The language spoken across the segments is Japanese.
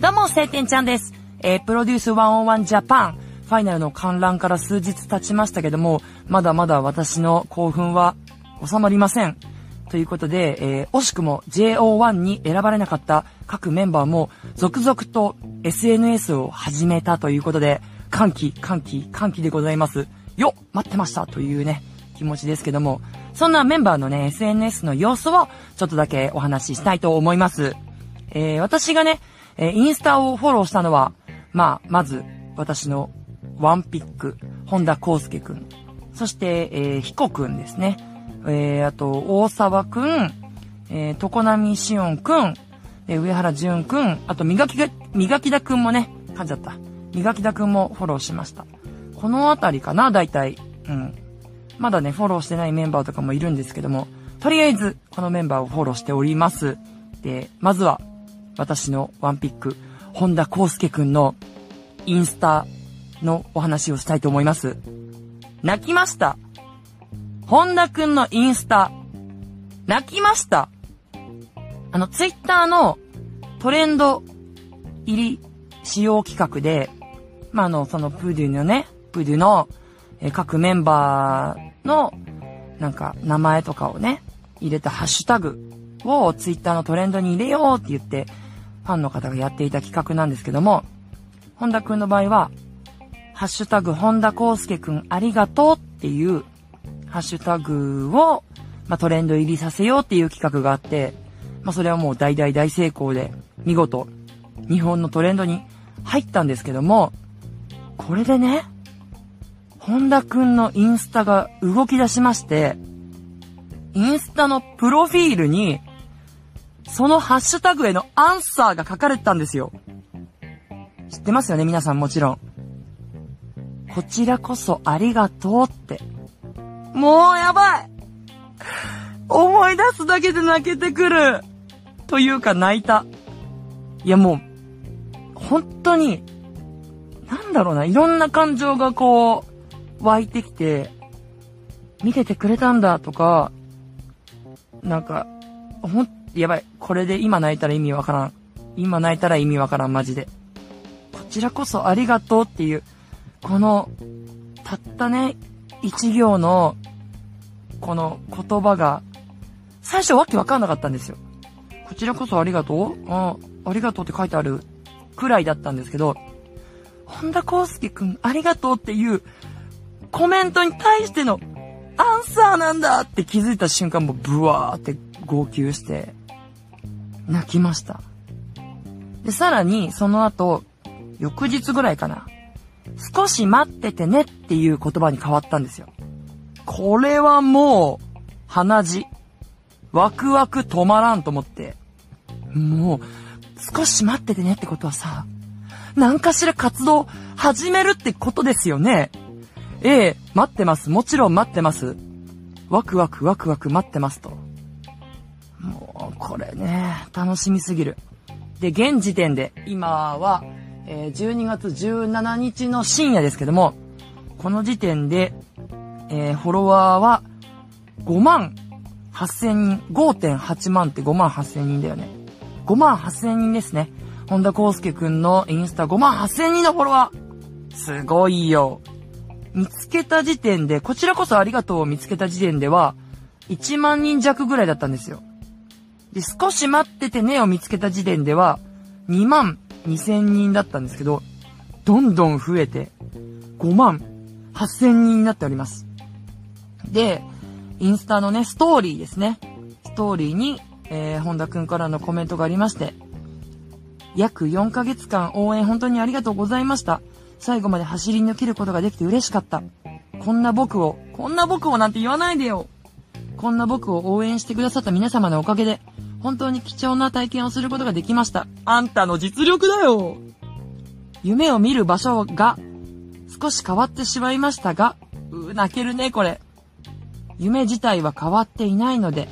どうも、晴天ちゃんです。えープロデュース101ジャパン、ファイナルの観覧から数日経ちましたけども、まだまだ私の興奮は収まりません。ということで、えー惜しくも JO1 に選ばれなかった各メンバーも続々と SNS を始めたということで、歓喜、歓喜、歓喜でございます。よ待ってましたというね、気持ちですけども、そんなメンバーのね、SNS の様子をちょっとだけお話ししたいと思います。えー私がね、えインスタをフォローしたのは、まあ、まず、私のワンピック、本田康介くん。そして、えー、彦くんですね。えー、あと、大沢くん、えー、常波しおんくん、えー上原淳くん、あと、磨きが、磨きだくんもね、噛んじゃった。磨きだくんもフォローしました。このあたりかな、大体。うん。まだね、フォローしてないメンバーとかもいるんですけども、とりあえず、このメンバーをフォローしております。で、まずは、私のワンピック、本田康介くんのインスタのお話をしたいと思います。泣きました。本田くんのインスタ、泣きました。あの、ツイッターのトレンド入り使用企画で、まあ、あの、そのプーデュのね、プーデュの、え各メンバーの、なんか、名前とかをね、入れたハッシュタグをツイッターのトレンドに入れようって言って、ファンの方がやっていた企画なんですけども、本田くんの場合は、ハッシュタグ、本田康介くんありがとうっていう、ハッシュタグを、まあ、トレンド入りさせようっていう企画があって、まあ、それはもう大大大成功で、見事、日本のトレンドに入ったんですけども、これでね、本田くんのインスタが動き出しまして、インスタのプロフィールに、そのハッシュタグへのアンサーが書かれてたんですよ。知ってますよね、皆さんもちろん。こちらこそありがとうって。もうやばい思い出すだけで泣けてくるというか泣いた。いやもう、本当に、なんだろうな、いろんな感情がこう、湧いてきて、見ててくれたんだとか、なんか、ほん、やばい。これで今泣いたら意味わからん。今泣いたら意味わからん、マジで。こちらこそありがとうっていう、この、たったね、一行の、この言葉が、最初わけわかんなかったんですよ。こちらこそありがとう？うん、ありがとうって書いてあるくらいだったんですけど、本田康介くんありがとうっていうコメントに対してのアンサーなんだって気づいた瞬間もブワーって号泣して泣きました。で、さらにその後、翌日ぐらいかな。少し待っててねっていう言葉に変わったんですよ。これはもう、鼻血。ワクワク止まらんと思って。もう、少し待っててねってことはさ、何かしら活動始めるってことですよね。ええ、待ってます。もちろん待ってます。ワクワクワクワク待ってますと。もう、これね、楽しみすぎる。で、現時点で、今は、えー12月17日の深夜ですけども、この時点で、えーフォロワーは5万8000人、5.8万って5万8000人だよね。5万8000人ですね。本田康介くんのインスタ5万8000人のフォロワー。すごいよ。見つけた時点で、こちらこそありがとうを見つけた時点では、1万人弱ぐらいだったんですよ。で、少し待っててねを見つけた時点では、2万2000人だったんですけど、どんどん増えて、5万8000人になっております。で、インスタのね、ストーリーですね。ストーリーに、えー、本田くんからのコメントがありまして、約4ヶ月間応援本当にありがとうございました。最後まで走り抜けることができて嬉しかった。こんな僕を、こんな僕をなんて言わないでよ。こんな僕を応援してくださった皆様のおかげで、本当に貴重な体験をすることができました。あんたの実力だよ夢を見る場所が少し変わってしまいましたが、うー泣けるね、これ。夢自体は変わっていないので、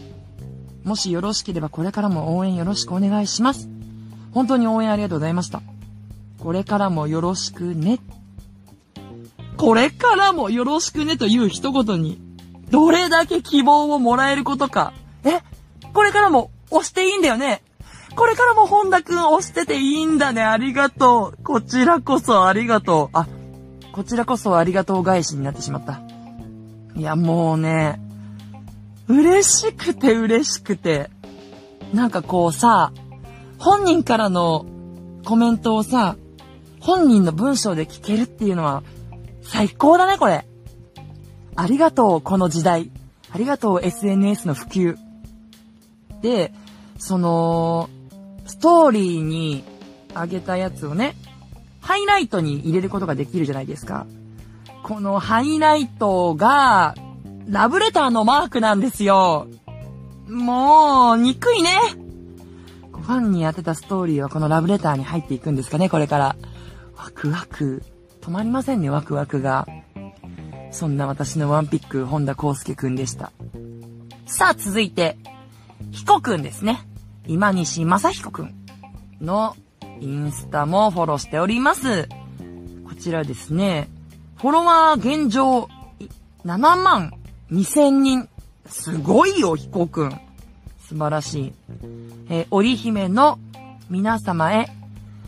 もしよろしければこれからも応援よろしくお願いします。本当に応援ありがとうございました。これからもよろしくね。これからもよろしくねという一言に、どれだけ希望をもらえることか。え？これからも押していいんだよね？これからも本田くん押してていいんだね。ありがとう。こちらこそありがとう。あ、こちらこそありがとう返しになってしまった。いや、もうね、嬉しくて嬉しくて。なんかこうさ、本人からのコメントをさ、本人の文章で聞けるっていうのは、最高だね、これ。ありがとう、この時代。ありがとう、SNS の普及。で、その、ストーリーにあげたやつをね、ハイライトに入れることができるじゃないですか。このハイライトが、ラブレターのマークなんですよ。もう、憎いね。ファンに当てたストーリーはこのラブレターに入っていくんですかね、これから。ワクワク。止まりませんね、ワクワクが。そんな私のワンピック、本田康介くんでした。さあ、続いて、ヒコくんですね。今西正彦くんのインスタもフォローしております。こちらですね、フォロワー現状7万2000人。すごいよ、ヒコくん。素晴らしい。えー、織姫の皆様へ、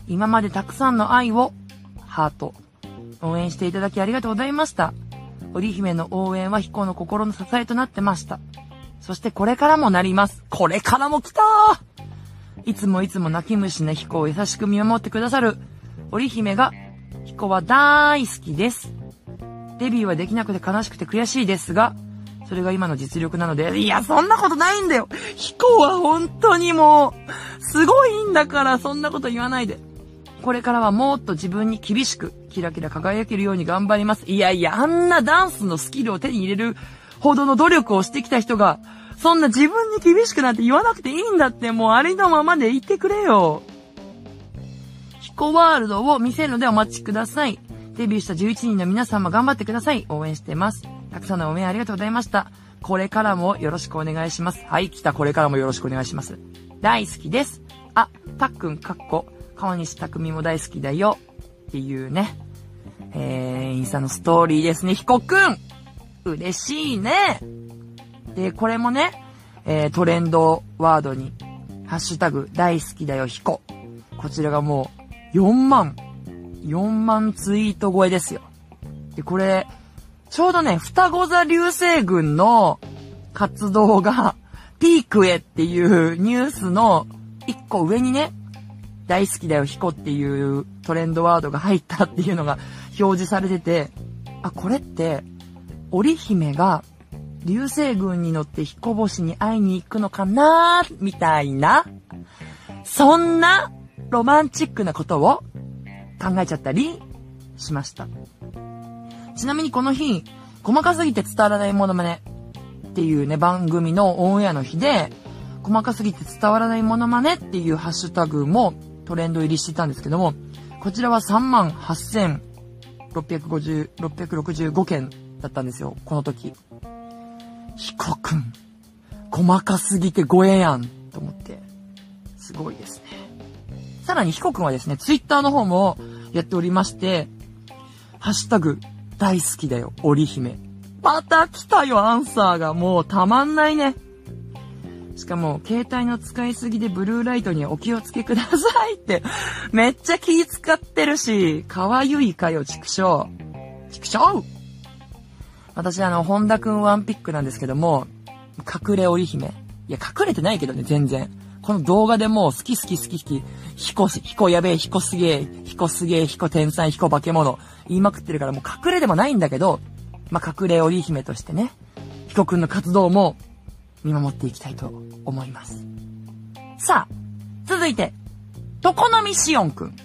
今までたくさんの愛を、ハート。応援していただきありがとうございました。織姫の応援はヒコの心の支えとなってました。そしてこれからもなります。これからも来たいつもいつも泣き虫な彦を優しく見守ってくださる織姫が、彦は大好きです。デビューはできなくて悲しくて悔しいですが、それが今の実力なので、いや、そんなことないんだよ彦は本当にもう、すごいんだから、そんなこと言わないで。これからはもっと自分に厳しく、キラキラ輝けるように頑張ります。いやいや、あんなダンスのスキルを手に入れるほどの努力をしてきた人が、そんな自分に厳しくなって言わなくていいんだって、もうありのままで言ってくれよ。ヒコワールドを見せるのでお待ちください。デビューした11人の皆様頑張ってください。応援してます。たくさんの応援ありがとうございました。これからもよろしくお願いします。はい、来た。これからもよろしくお願いします。大好きです。あ、たっくん、かっこ、川西たくみも大好きだよ。っていうね。えー、インスタのストーリーですね。ヒコくん嬉しいね。で、これもね、えー、トレンドワードに、ハッシュタグ、大好きだよ、ヒコ。こちらがもう、4万、4万ツイート超えですよ。で、これ、ちょうどね、双子座流星群の活動が、ピークへっていうニュースの一個上にね、大好きだよ、ヒコっていうトレンドワードが入ったっていうのが表示されてて、あ、これって、織姫が流星群に乗って彦星に会いに行くのかなみたいな、そんなロマンチックなことを考えちゃったりしました。ちなみにこの日、細かすぎて伝わらないものまねっていうね、番組のオンエアの日で、細かすぎて伝わらないものまねっていうハッシュタグもトレンド入りしてたんですけども、こちらは3万8650、665件だったんですよ、この時。ヒコくん、細かすぎてごえやん、と思って。すごいですね。さらにヒコくんはですね、ツイッターの方もやっておりまして、ハッシュタグ、大好きだよ、織姫。また来たよ、アンサーが。もうたまんないね。しかも、携帯の使いすぎでブルーライトにお気をつけくださいって、めっちゃ気使ってるし、かわゆいかよ、畜生。畜生私あの、本田くんワンピックなんですけども、隠れ織姫。いや、隠れてないけどね、全然。この動画でもう好き好き好き好き、ヒコ、ヒコやべえ、ヒコすげえ、ヒコすげえ、ヒコ天才、ヒコ化け物、言いまくってるからもう隠れでもないんだけど、まあ、隠れ織姫としてね、ヒコくんの活動も見守っていきたいと思います。さあ、続いて、トコノミシオンくん。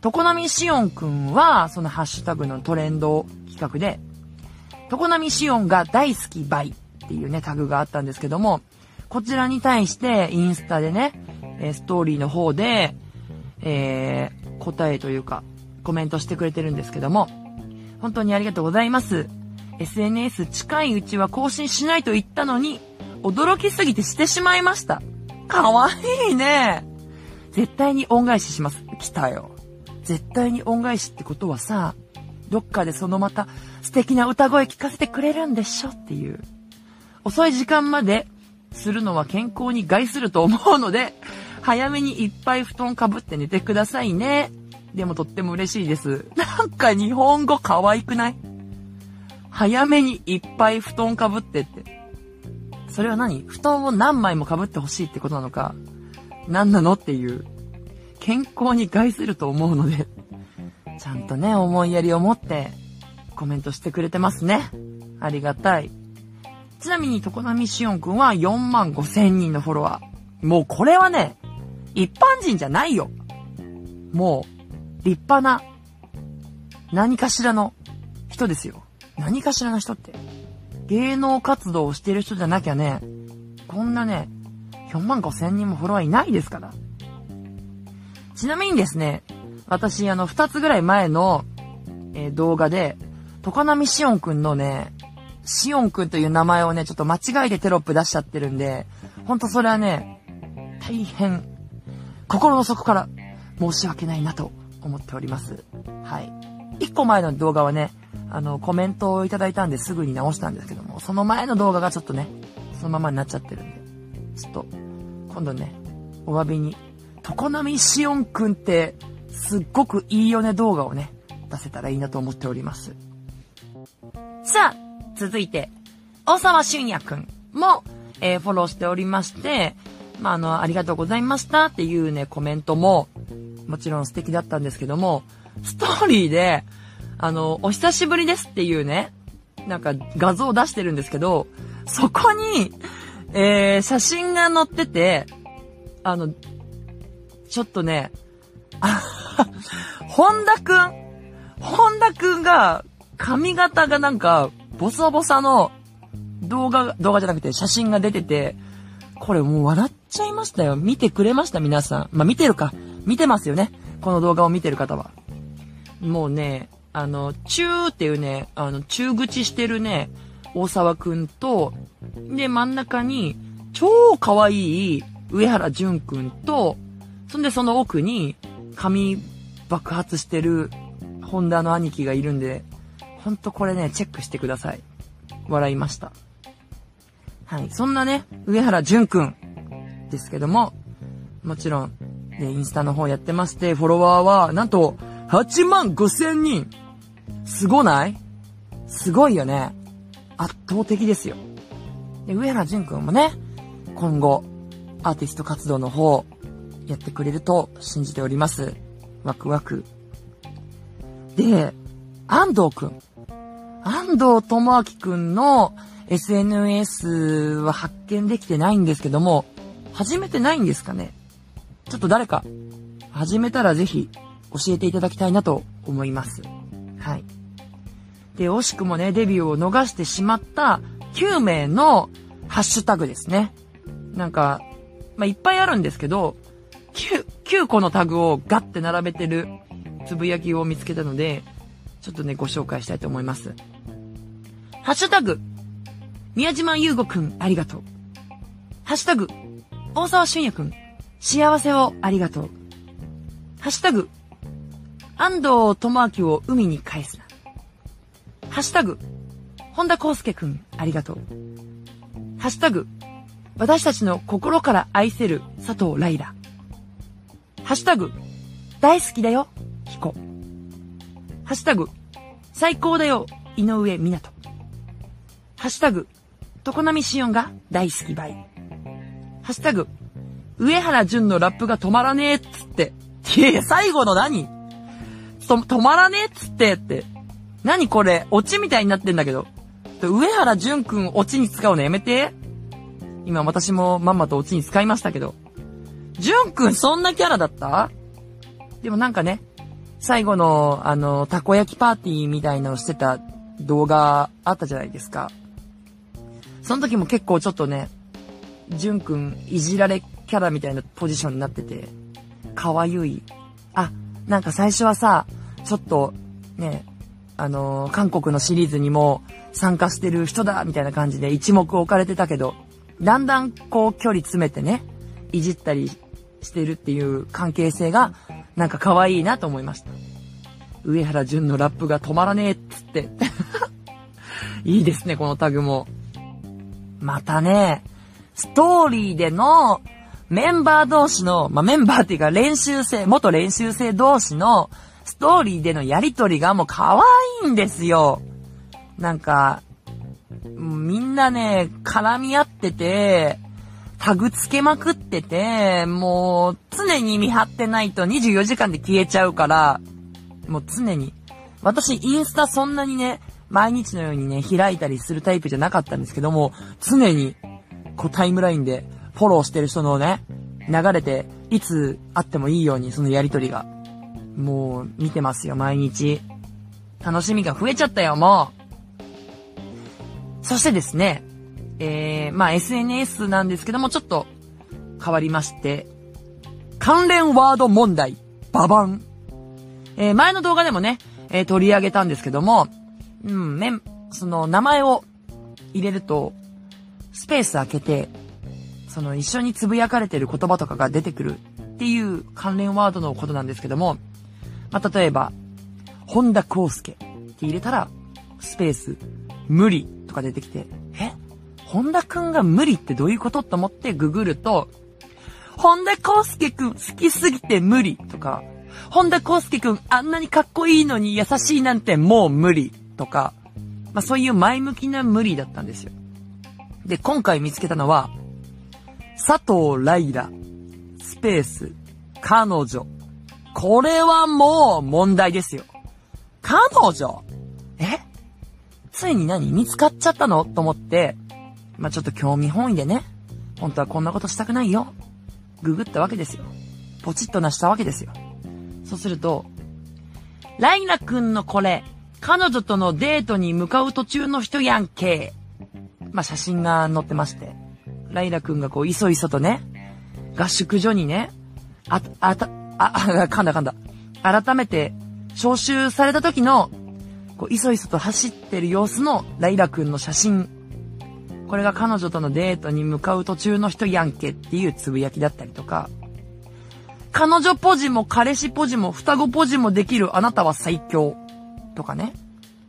トコノミシオンくんは、そのハッシュタグのトレンド企画で、常波シオンが大好きバイっていうね、タグがあったんですけども、こちらに対して、インスタでね、えストーリーの方で、えー、答えというか、コメントしてくれてるんですけども、本当にありがとうございます。SNS 近いうちは更新しないと言ったのに、驚きすぎてしてしまいました。かわいいね。絶対に恩返しします。来たよ。絶対に恩返しってことはさ、どっかでそのまた素敵な歌声聞かせてくれるんでしょっていう。遅い時間までするのは健康に害すると思うので、早めにいっぱい布団かぶって寝てくださいね。でもとっても嬉しいです。なんか日本語可愛くない？早めにいっぱい布団かぶってって。それは何？布団を何枚もかぶってほしいってことなのか、何なのっていう、健康に害すると思うので、ちゃんとね、思いやりを持ってコメントしてくれてますね。ありがたい。ちなみに、常波しおんくんは4万5千人のフォロワー。もうこれはね、一般人じゃないよ。もう、立派な、何かしらの人ですよ。何かしらの人って。芸能活動をしてる人じゃなきゃね、こんなね、4万5千人もフォロワーいないですから。ちなみにですね、私、あの、2つぐらい前の、えー、動画で、トカナミシオンくんのね、シオンくんという名前をね、ちょっと間違えてテロップ出しちゃってるんで、ほんとそれはね、大変、心の底から申し訳ないなと思っております。はい。一個前の動画はね、あの、コメントをいただいたんですぐに直したんですけども、その前の動画がちょっとね、そのままになっちゃってるんで、ちょっと、今度ね、お詫びに、常波しおんくんって、すっごくいいよね動画をね、出せたらいいなと思っております。さあ、続いて、大沢俊也くんも、えー、フォローしておりまして、まあ、あの、ありがとうございましたっていうね、コメントも、もちろん素敵だったんですけども、ストーリーで、あの、お久しぶりですっていうね、なんか画像を出してるんですけど、そこに、えー、写真が載ってて、あの、ちょっとね、あ、本田くん本田くんが、髪型がなんか、ボサボサの動画、動画じゃなくて写真が出てて、これもう笑っちゃいましたよ。見てくれました皆さん。まあ、見てるか。見てますよね。この動画を見てる方は。もうね、あの、チューっていうね、あの、中口してるね、大沢くんと、で、真ん中に、超可愛い上原淳くんと、そんでその奥に、髪爆発してる、ホンダの兄貴がいるんで、ほんとこれね、チェックしてください。笑いました。はい。そんなね、上原淳くんですけども、もちろん、で、インスタの方やってまして、フォロワーは、なんと、8万5千人すごない？すごいよね。圧倒的ですよ。で、上原淳くんもね、今後、アーティスト活動の方、やってくれると信じております。ワクワク。で、安藤くん。安藤智明くんの SNS は発見できてないんですけども、始めてないんですかね？ちょっと誰か、始めたらぜひ教えていただきたいなと思います。で、惜しくもね、デビューを逃してしまった9名のハッシュタグですね。なんか、まあ、いっぱいあるんですけど、9、9個のタグをガッて並べてるつぶやきを見つけたので、ちょっとね、ご紹介したいと思います。ハッシュタグ、宮島優吾くん、ありがとう。ハッシュタグ、大沢俊也くん、幸せをありがとう。ハッシュタグ、安藤智明を海に返すな。ハッシュタグ、本田康介くん、ありがとう。ハッシュタグ、私たちの心から愛せる佐藤ライラ。ハッシュタグ、大好きだよ、ヒコ。ハッシュタグ、最高だよ、井上湊。ハッシュタグ、常波しおんが大好きばい。ハッシュタグ、上原淳のラップが止まらねえっつって。いやいや、最後の何、止まらねえっつってって。何これ、オチみたいになってんだけど。上原淳くんオチに使うのやめて。今私もまんまとオチに使いましたけど。ジュンくんそんなキャラだった？でもなんかね、最後の、あの、たこ焼きパーティーみたいなのしてた動画あったじゃないですか。その時も結構ちょっとね、ジュンくんいじられキャラみたいなポジションになってて、かわゆい。あ、なんか最初はさ、ちょっと、ね、あの韓国のシリーズにも参加してる人だみたいな感じで一目置かれてたけど、だんだんこう距離詰めてね、いじったりしてるっていう関係性が、なんか可愛いなと思いました。上原淳のラップが止まらねえっつって。いいですね、このタグも。またね、ストーリーでのメンバー同士の、まあ、メンバーっていうか練習生、元練習生同士のトーリーでのやりとりがもう可愛いんですよ。なんか、みんなね、絡み合ってて、タグつけまくってて、もう常に見張ってないと24時間で消えちゃうから、もう常に。私インスタそんなにね、毎日のようにね、開いたりするタイプじゃなかったんですけども、常に、こうタイムラインでフォローしてる人のね、流れて、いつ会ってもいいように、そのやりとりが。もう、見てますよ、毎日。楽しみが増えちゃったよ、もう。そしてですね、えー、まあ SNS なんですけども、ちょっと変わりまして、関連ワード問題、ババン。えー、前の動画でもね、えー、取り上げたんですけども、うん、めん、その名前を入れると、スペース開けて、その一緒につぶやかれてる言葉とかが出てくるっていう関連ワードのことなんですけども、まあ、例えば、本田康介って入れたら、スペース、無理とか出てきて、え？本田くんが無理ってどういうことと思ってググると、本田康介くん好きすぎて無理とか、本田康介くんあんなにかっこいいのに優しいなんてもう無理とか、まあそういう前向きな無理だったんですよ。で、今回見つけたのは、佐藤ライラ、スペース、彼女。これはもう問題ですよ。彼女え？ついに何見つかっちゃったの？と思って、まあ、ちょっと興味本位でね、本当はこんなことしたくないよ。ググったわけですよ。ポチッとなしたわけですよ。そうすると、ライラくんのこれ、彼女とのデートに向かう途中の人やんけ。まあ、写真が載ってまして。ライラくんがこう、いそいそとね、合宿所にね、あ、あた、あ、あ、噛んだ噛んだ。改めて、招集された時の、こう、いそいそと走ってる様子のライラくんの写真。これが彼女とのデートに向かう途中の人やんけっていうつぶやきだったりとか、彼女ポジも彼氏ポジも双子ポジもできるあなたは最強とかね。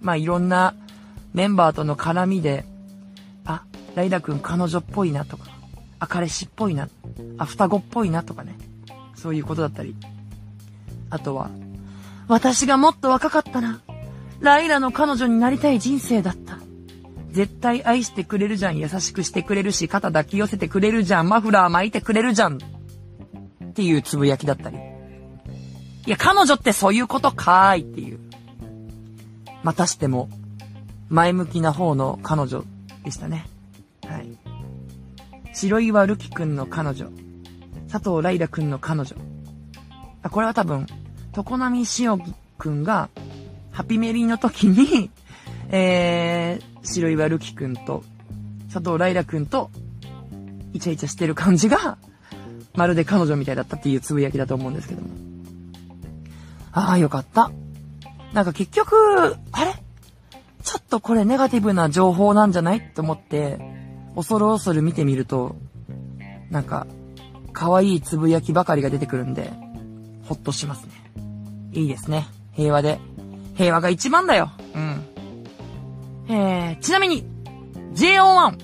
まあいろんなメンバーとの絡みで、あ、ライラくん彼女っぽいなとか、あ、彼氏っぽいな、あ、双子っぽいなとかね。そういうことだったり。あとは、私がもっと若かったな。ライラの彼女になりたい人生だった。絶対愛してくれるじゃん。優しくしてくれるし、肩抱き寄せてくれるじゃん。マフラー巻いてくれるじゃん。っていうつぶやきだったり。いや、彼女ってそういうことかーいっていう。またしても、前向きな方の彼女でしたね。はい。白岩るきくんの彼女。佐藤ライラくんの彼女。あ、これは多分、常波しおくんが、ハピメリーの時にえー、白岩るきくんと、佐藤ライラくんと、イチャイチャしてる感じが、まるで彼女みたいだったっていうつぶやきだと思うんですけども。ああ、よかった。なんか結局、あれ？ちょっとこれネガティブな情報なんじゃない？って思って、恐る恐る見てみると、なんか、可愛いつぶやきばかりが出てくるんで、ほっとしますね。いいですね。平和で。平和が一番だよ。うん。えー、ちなみに、JO1、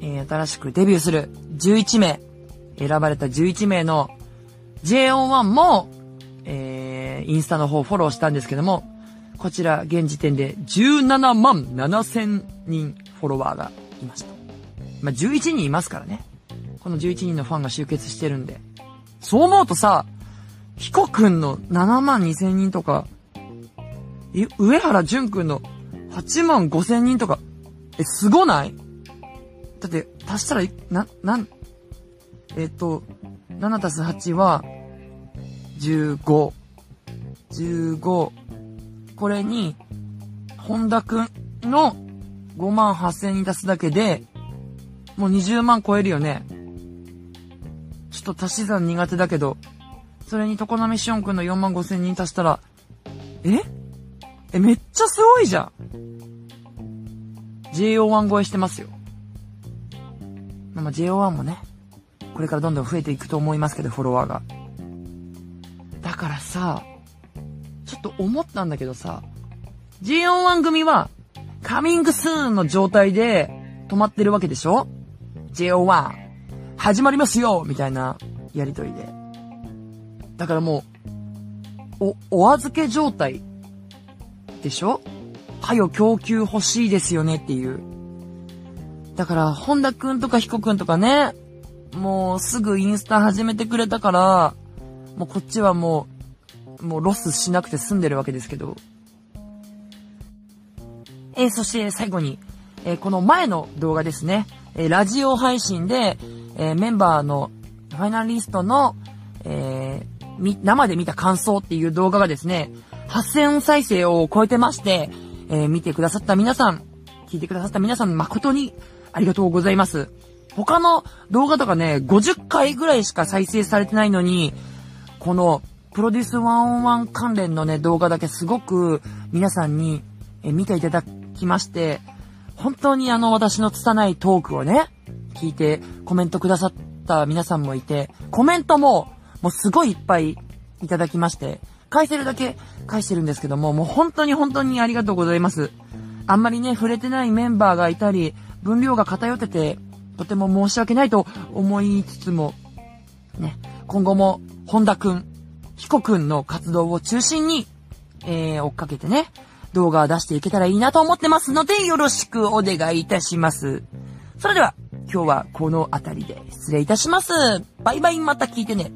えー、新しくデビューする11名、選ばれた11名の JO1 も、えー、インスタの方フォローしたんですけども、こちら現時点で17万7千人フォロワーがいました。まあ、11人いますからね。この11人のファンが集結してるんで。そう思うとさ、ヒコくんの7万2千人とか、上原淳くんの8万5千人とか、え、すごない？だって、足したら、な、なん、えっ、と、7たす8は、15。15。これに、本田くんの5万8千人足すだけで、もう20万超えるよね。ちょっと足し算苦手だけど、それに常滑しおんくんの4万5千人足したら、え？え、めっちゃすごいじゃん。JO1 超えしてますよ。まあ、JO1 もね、これからどんどん増えていくと思いますけど、フォロワーが。だからさ、ちょっと思ったんだけどさ、JO1 組は、カミングスーンの状態で止まってるわけでしょ ?JO1。始まりますよみたいなやりとりで。だからもう、お、お預け状態でしょ？はよ供給欲しいですよねっていう。だから、本田くんとか彦くんとかね、もうすぐインスタ始めてくれたから、もうこっちはもう、もうロスしなくて済んでるわけですけど。え、そして最後に、え、この前の動画ですね、え、ラジオ配信で、えメンバーのファイナリストの、え生で見た感想っていう動画がですね、8000再生を超えてまして、え見てくださった皆さん、聞いてくださった皆さん誠にありがとうございます。他の動画とかね、50回ぐらいしか再生されてないのに、この、プロデュース101関連のね、動画だけすごく皆さんにえ見ていただきまして、本当にあの私の拙いトークをね、聞いてコメントくださった皆さんもいて、コメントももうすごいいっぱいいただきまして、返せるだけ返してるんですけども、もう本当に本当にありがとうございます。あんまりね、触れてないメンバーがいたり、分量が偏ってて、とても申し訳ないと思いつつも、ね、今後も、本田くん、彦くんの活動を中心に、えー、追っかけてね、動画を出していけたらいいなと思ってますので、よろしくお願いいたします。それでは、今日はこの辺りで失礼いたします。バイバイ、また聞いてね。